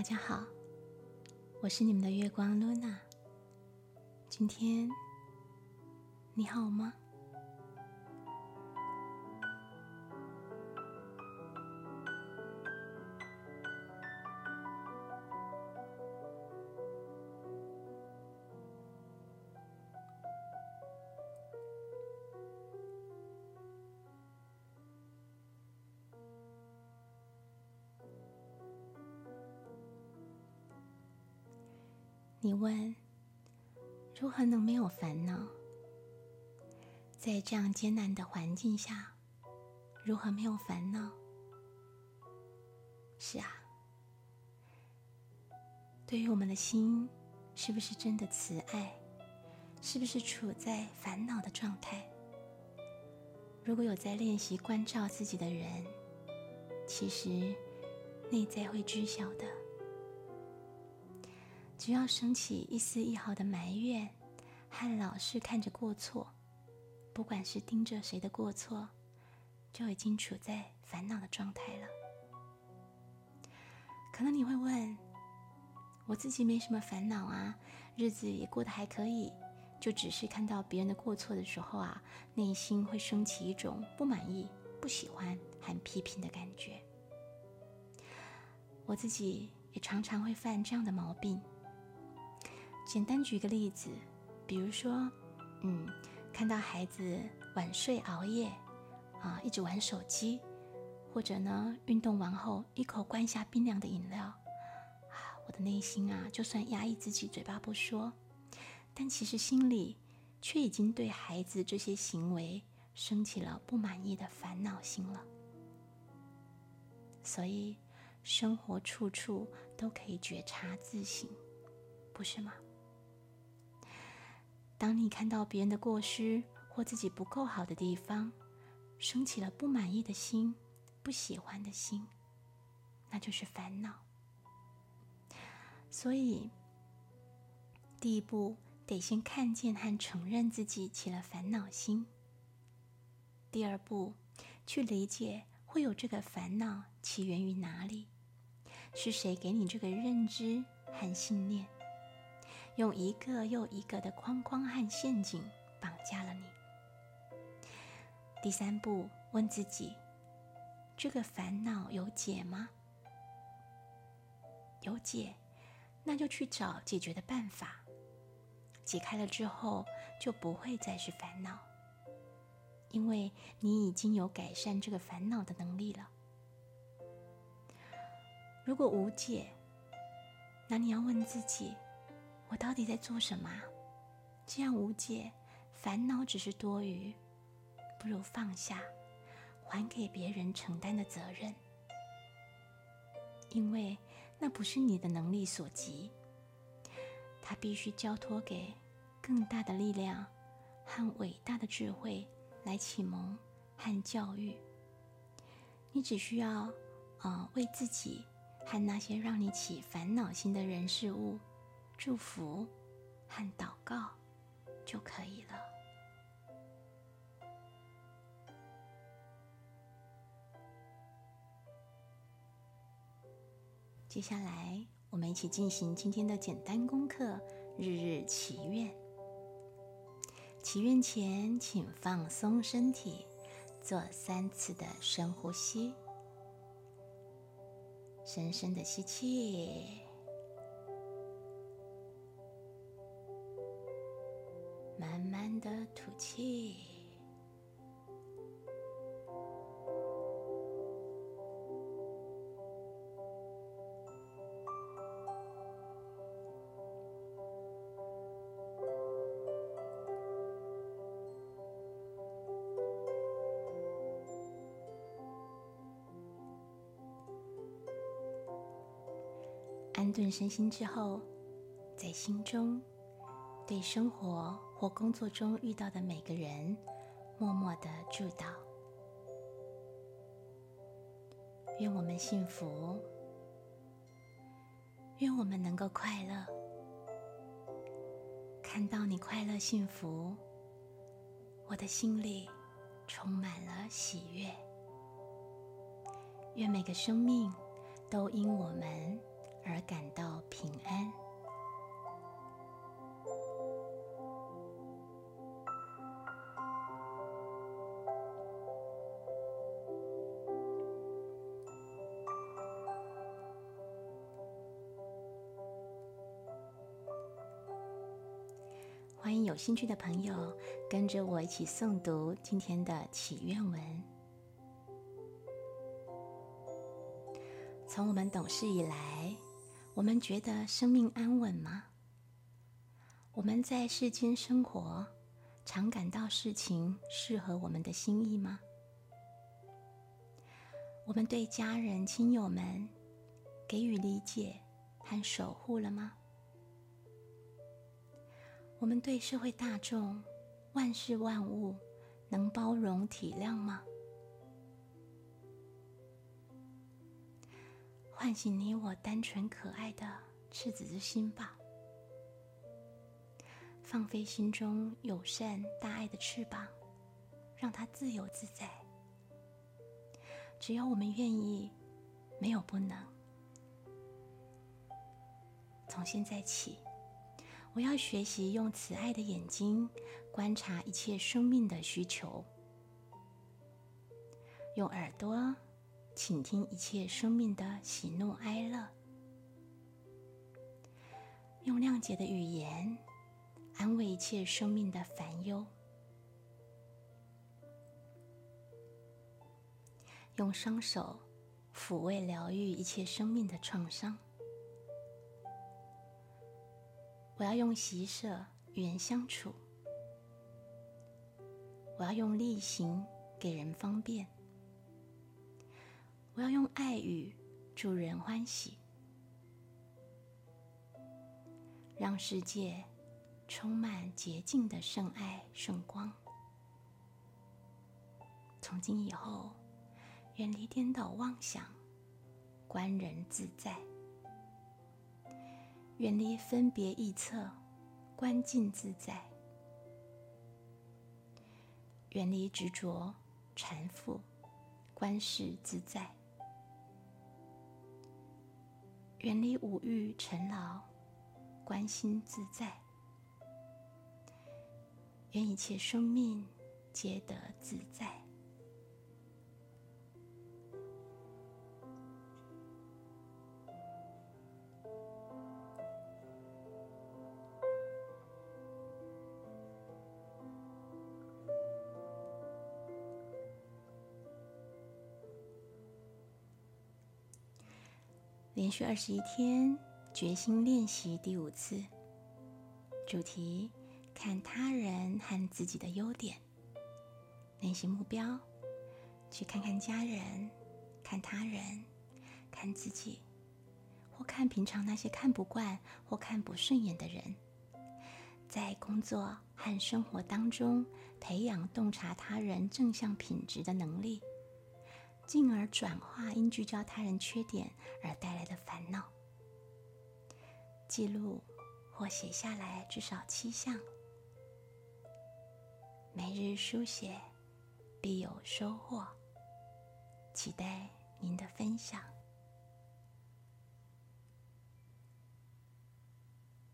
大家好，我是你们的月光露娜。今天你好吗？你问：如何能没有烦恼？在这样艰难的环境下，如何没有烦恼？是啊，对于我们的心，是不是真的慈爱？是不是处在烦恼的状态？如果有在练习关照自己的人，其实内在会知晓的。只要升起一丝一毫的埋怨，和老是看着过错，不管是盯着谁的过错，就已经处在烦恼的状态了。可能你会问，我自己没什么烦恼啊，日子也过得还可以，就只是看到别人的过错的时候啊，内心会升起一种不满意、不喜欢和批评的感觉。我自己也常常会犯这样的毛病。简单举个例子，比如说，嗯，看到孩子晚睡熬夜，啊，一直玩手机，或者呢，运动完后一口灌下冰凉的饮料，啊，我的内心啊，就算压抑自己，嘴巴不说，但其实心里却已经对孩子这些行为升起了不满意的烦恼心了。所以，生活处处都可以觉察自省，不是吗？当你看到别人的过失或自己不够好的地方，升起了不满意的心、不喜欢的心，那就是烦恼。所以，第一步得先看见和承认自己起了烦恼心。第二步，去理解会有这个烦恼起源于哪里，是谁给你这个认知和信念。用一个又一个的框框和陷阱绑架了你。第三步，问自己：这个烦恼有解吗？有解，那就去找解决的办法。解开了之后，就不会再是烦恼，因为你已经有改善这个烦恼的能力了。如果无解，那你要问自己。我到底在做什么？这样无解，烦恼只是多余，不如放下，还给别人承担的责任，因为那不是你的能力所及，他必须交托给更大的力量和伟大的智慧来启蒙和教育。你只需要，呃，为自己和那些让你起烦恼心的人事物。祝福和祷告就可以了。接下来，我们一起进行今天的简单功课——日日祈愿。祈愿前，请放松身体，做三次的深呼吸，深深的吸气。慢慢的吐气，安顿身心之后，在心中对生活。或工作中遇到的每个人，默默的祝祷：愿我们幸福，愿我们能够快乐。看到你快乐幸福，我的心里充满了喜悦。愿每个生命都因我们而感到平安。欢迎有兴趣的朋友跟着我一起诵读今天的祈愿文。从我们懂事以来，我们觉得生命安稳吗？我们在世间生活，常感到事情适合我们的心意吗？我们对家人亲友们给予理解和守护了吗？我们对社会大众、万事万物能包容体谅吗？唤醒你我单纯可爱的赤子之心吧，放飞心中友善大爱的翅膀，让它自由自在。只要我们愿意，没有不能。从现在起。我要学习用慈爱的眼睛观察一切生命的需求，用耳朵倾听一切生命的喜怒哀乐，用谅解的语言安慰一切生命的烦忧，用双手抚慰疗愈一切生命的创伤。我要用喜舍与人相处，我要用力行给人方便，我要用爱语助人欢喜，让世界充满洁净的圣爱圣光。从今以后，远离颠倒妄想，观人自在。远离分别臆测，观境自在；远离执着缠缚，观世自在；远离五欲尘劳，观心自在。愿一切生命皆得自在。连续二十一天，决心练习第五次。主题：看他人和自己的优点。练习目标：去看看家人，看他人，看自己，或看平常那些看不惯或看不顺眼的人。在工作和生活当中，培养洞察他人正向品质的能力。进而转化因聚焦他人缺点而带来的烦恼。记录或写下来至少七项，每日书写必有收获。期待您的分享。